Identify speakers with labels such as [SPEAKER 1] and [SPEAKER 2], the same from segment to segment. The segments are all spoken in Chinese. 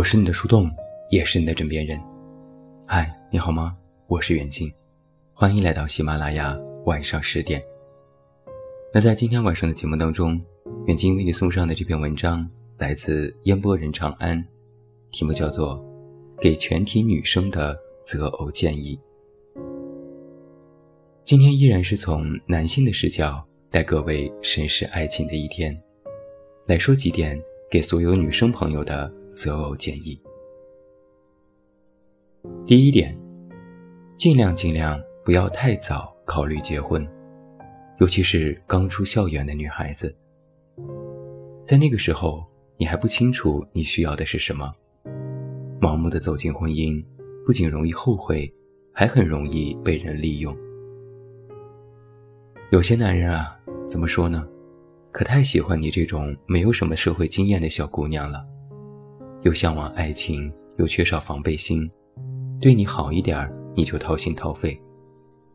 [SPEAKER 1] 我是你的树洞，也是你的枕边人。嗨，你好吗？我是远近，欢迎来到喜马拉雅晚上十点。那在今天晚上的节目当中，远近为你送上的这篇文章来自烟波人长安，题目叫做《给全体女生的择偶建议》。今天依然是从男性的视角带各位审视爱情的一天，来说几点给所有女生朋友的。择偶建议：第一点，尽量尽量不要太早考虑结婚，尤其是刚出校园的女孩子。在那个时候，你还不清楚你需要的是什么，盲目的走进婚姻，不仅容易后悔，还很容易被人利用。有些男人啊，怎么说呢？可太喜欢你这种没有什么社会经验的小姑娘了。又向往爱情，又缺少防备心，对你好一点儿你就掏心掏肺，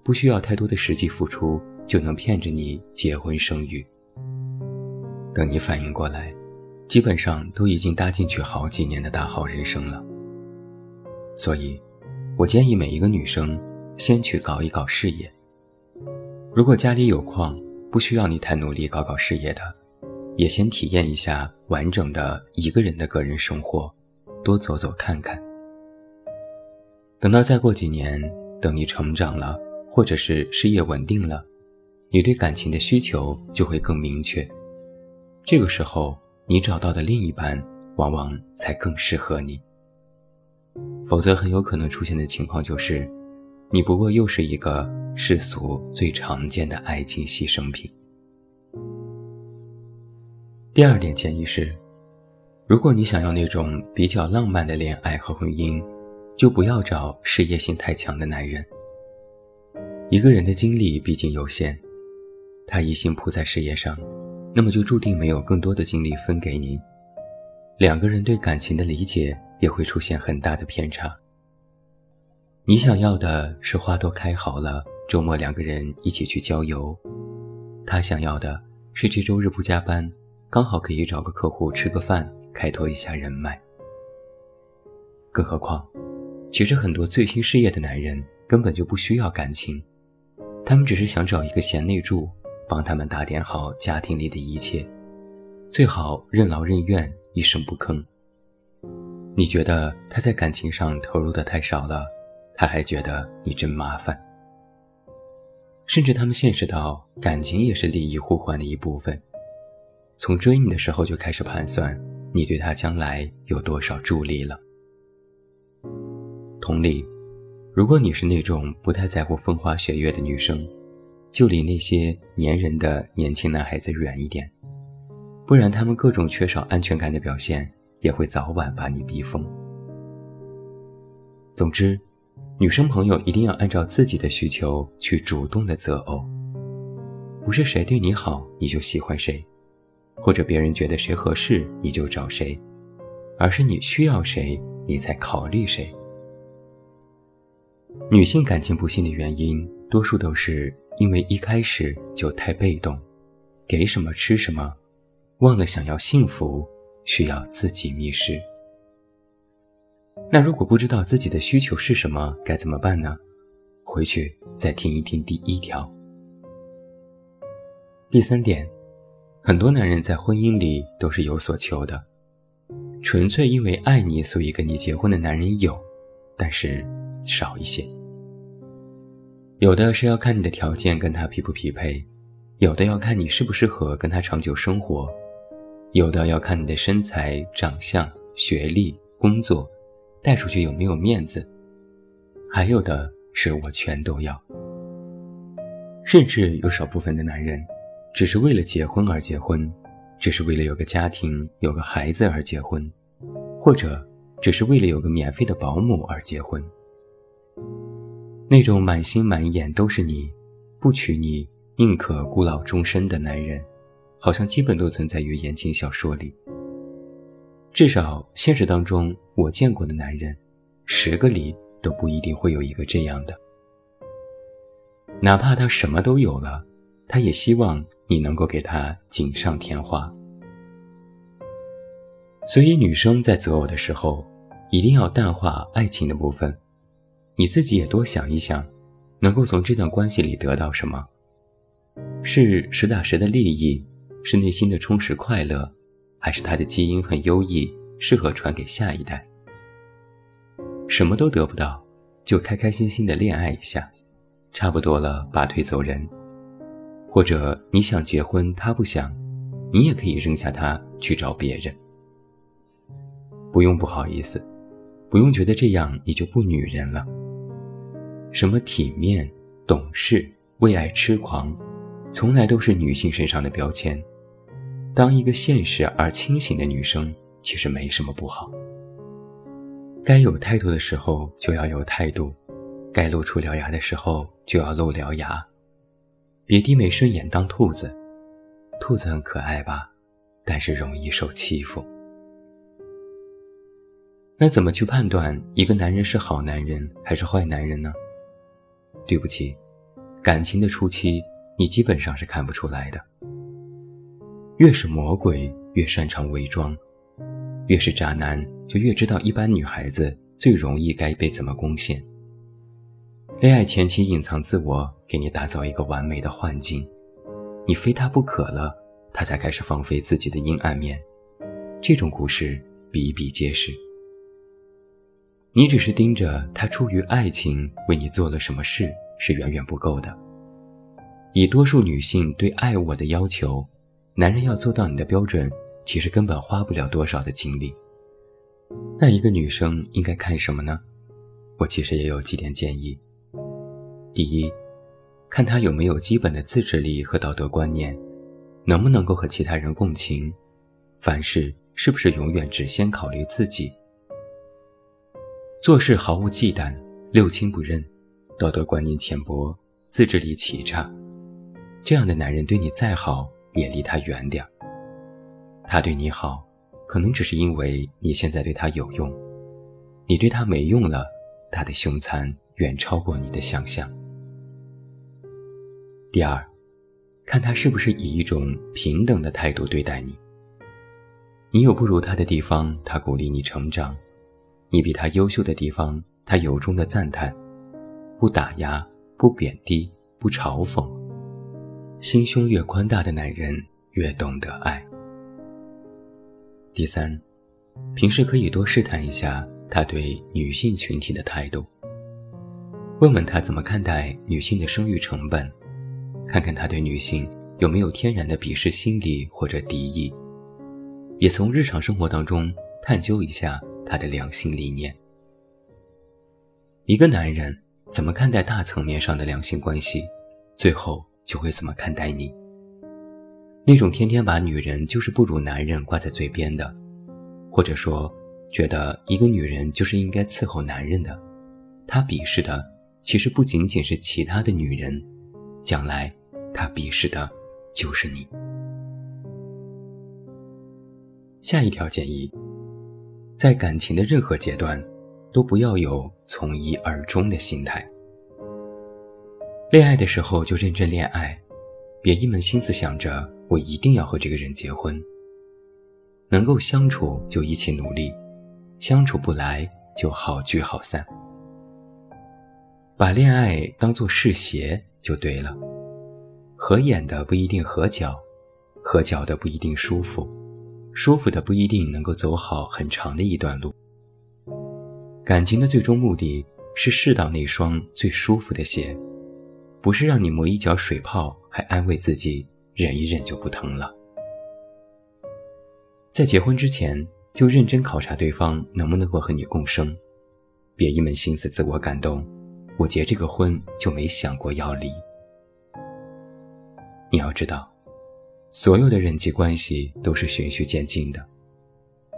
[SPEAKER 1] 不需要太多的实际付出，就能骗着你结婚生育。等你反应过来，基本上都已经搭进去好几年的大好人生了。所以，我建议每一个女生先去搞一搞事业。如果家里有矿，不需要你太努力搞搞事业的。也先体验一下完整的一个人的个人生活，多走走看看。等到再过几年，等你成长了，或者是事业稳定了，你对感情的需求就会更明确。这个时候，你找到的另一半往往才更适合你。否则，很有可能出现的情况就是，你不过又是一个世俗最常见的爱情牺牲品。第二点建议是，如果你想要那种比较浪漫的恋爱和婚姻，就不要找事业心太强的男人。一个人的精力毕竟有限，他一心扑在事业上，那么就注定没有更多的精力分给你。两个人对感情的理解也会出现很大的偏差。你想要的是花都开好了，周末两个人一起去郊游；他想要的是这周日不加班。刚好可以找个客户吃个饭，开拓一下人脉。更何况，其实很多醉心事业的男人根本就不需要感情，他们只是想找一个贤内助，帮他们打点好家庭里的一切，最好任劳任怨，一声不吭。你觉得他在感情上投入的太少了，他还觉得你真麻烦。甚至他们现实到，感情也是利益互换的一部分。从追你的时候就开始盘算，你对他将来有多少助力了。同理，如果你是那种不太在乎风花雪月的女生，就离那些粘人的年轻男孩子远一点，不然他们各种缺少安全感的表现，也会早晚把你逼疯。总之，女生朋友一定要按照自己的需求去主动的择偶，不是谁对你好你就喜欢谁。或者别人觉得谁合适你就找谁，而是你需要谁你才考虑谁。女性感情不幸的原因，多数都是因为一开始就太被动，给什么吃什么，忘了想要幸福需要自己觅食。那如果不知道自己的需求是什么，该怎么办呢？回去再听一听第一条。第三点。很多男人在婚姻里都是有所求的，纯粹因为爱你所以跟你结婚的男人有，但是少一些。有的是要看你的条件跟他匹不匹配，有的要看你适不适合跟他长久生活，有的要看你的身材、长相、学历、工作，带出去有没有面子，还有的是我全都要。甚至有少部分的男人。只是为了结婚而结婚，只是为了有个家庭、有个孩子而结婚，或者只是为了有个免费的保姆而结婚。那种满心满眼都是你，不娶你宁可孤老终身的男人，好像基本都存在于言情小说里。至少现实当中，我见过的男人，十个里都不一定会有一个这样的。哪怕他什么都有了，他也希望。你能够给他锦上添花，所以女生在择偶的时候一定要淡化爱情的部分，你自己也多想一想，能够从这段关系里得到什么？是实打实的利益，是内心的充实快乐，还是他的基因很优异，适合传给下一代？什么都得不到，就开开心心的恋爱一下，差不多了，拔腿走人。或者你想结婚，他不想，你也可以扔下他去找别人。不用不好意思，不用觉得这样你就不女人了。什么体面、懂事、为爱痴狂，从来都是女性身上的标签。当一个现实而清醒的女生，其实没什么不好。该有态度的时候就要有态度，该露出獠牙的时候就要露獠牙。别低眉顺眼当兔子，兔子很可爱吧，但是容易受欺负。那怎么去判断一个男人是好男人还是坏男人呢？对不起，感情的初期你基本上是看不出来的。越是魔鬼越擅长伪装，越是渣男就越知道一般女孩子最容易该被怎么攻陷。恋爱前期隐藏自我，给你打造一个完美的幻境，你非他不可了，他才开始放飞自己的阴暗面。这种故事比比皆是。你只是盯着他出于爱情为你做了什么事是远远不够的。以多数女性对爱我的要求，男人要做到你的标准，其实根本花不了多少的精力。那一个女生应该看什么呢？我其实也有几点建议。第一，看他有没有基本的自制力和道德观念，能不能够和其他人共情，凡事是不是永远只先考虑自己，做事毫无忌惮，六亲不认，道德观念浅薄，自制力奇差，这样的男人对你再好也离他远点。他对你好，可能只是因为你现在对他有用，你对他没用了，他的凶残远超过你的想象。第二，看他是不是以一种平等的态度对待你。你有不如他的地方，他鼓励你成长；你比他优秀的地方，他由衷的赞叹，不打压，不贬低，不嘲讽。心胸越宽大的男人越懂得爱。第三，平时可以多试探一下他对女性群体的态度，问问他怎么看待女性的生育成本。看看他对女性有没有天然的鄙视心理或者敌意，也从日常生活当中探究一下他的良性理念。一个男人怎么看待大层面上的良性关系，最后就会怎么看待你。那种天天把女人就是不如男人挂在嘴边的，或者说觉得一个女人就是应该伺候男人的，他鄙视的其实不仅仅是其他的女人。将来，他鄙视的就是你。下一条建议，在感情的任何阶段，都不要有从一而终的心态。恋爱的时候就认真恋爱，别一门心思想着我一定要和这个人结婚。能够相处就一起努力，相处不来就好聚好散。把恋爱当做试鞋。就对了，合眼的不一定合脚，合脚的不一定舒服，舒服的不一定能够走好很长的一段路。感情的最终目的是试到那双最舒服的鞋，不是让你磨一脚水泡还安慰自己忍一忍就不疼了。在结婚之前就认真考察对方能不能够和你共生，别一门心思自我感动。我结这个婚就没想过要离。你要知道，所有的人际关系都是循序渐进的。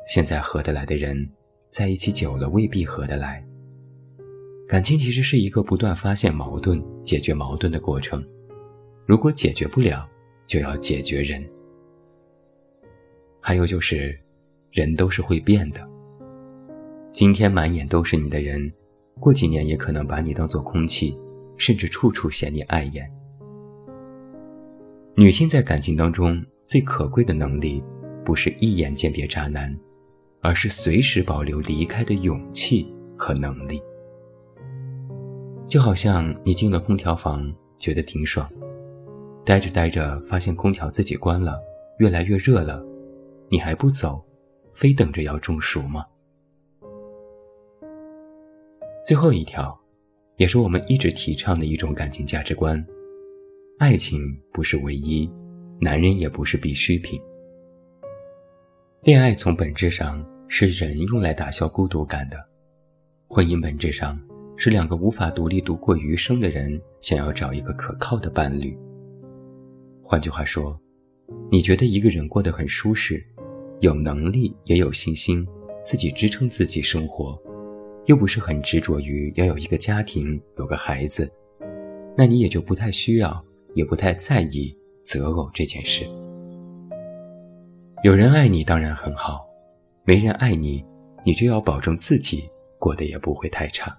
[SPEAKER 1] 现在合得来的人，在一起久了未必合得来。感情其实是一个不断发现矛盾、解决矛盾的过程。如果解决不了，就要解决人。还有就是，人都是会变的。今天满眼都是你的人。过几年也可能把你当做空气，甚至处处嫌你碍眼。女性在感情当中最可贵的能力，不是一眼鉴别渣男，而是随时保留离开的勇气和能力。就好像你进了空调房，觉得挺爽，待着待着发现空调自己关了，越来越热了，你还不走，非等着要中暑吗？最后一条，也是我们一直提倡的一种感情价值观：爱情不是唯一，男人也不是必需品。恋爱从本质上是人用来打消孤独感的，婚姻本质上。是两个无法独立度过余生的人想要找一个可靠的伴侣。换句话说，你觉得一个人过得很舒适，有能力也有信心，自己支撑自己生活，又不是很执着于要有一个家庭、有个孩子，那你也就不太需要，也不太在意择偶这件事。有人爱你当然很好，没人爱你，你就要保证自己过得也不会太差。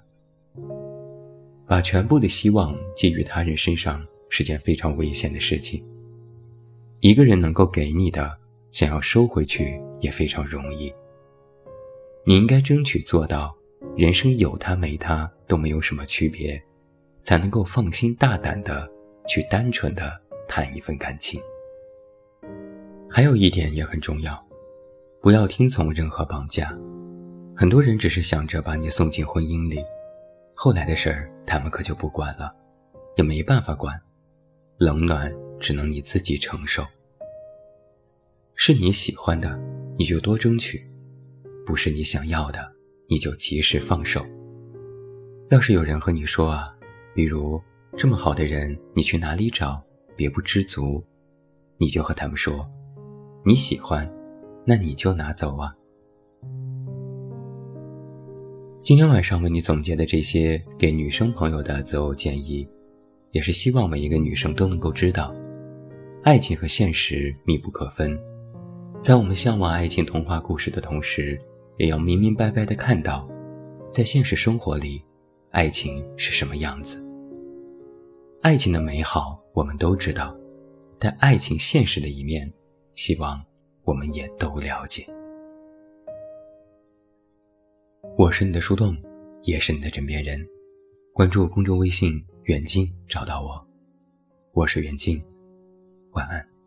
[SPEAKER 1] 把全部的希望寄予他人身上是件非常危险的事情。一个人能够给你的，想要收回去也非常容易。你应该争取做到，人生有他没他都没有什么区别，才能够放心大胆的去单纯的谈一份感情。还有一点也很重要，不要听从任何绑架。很多人只是想着把你送进婚姻里。后来的事儿，他们可就不管了，也没办法管，冷暖只能你自己承受。是你喜欢的，你就多争取；不是你想要的，你就及时放手。要是有人和你说啊，比如这么好的人，你去哪里找？别不知足，你就和他们说，你喜欢，那你就拿走啊。今天晚上为你总结的这些给女生朋友的择偶建议，也是希望每一个女生都能够知道，爱情和现实密不可分。在我们向往爱情童话故事的同时，也要明明白白的看到，在现实生活里，爱情是什么样子。爱情的美好我们都知道，但爱情现实的一面，希望我们也都了解。我是你的树洞，也是你的枕边人。关注公众微信“远近”，找到我。我是远近，晚安。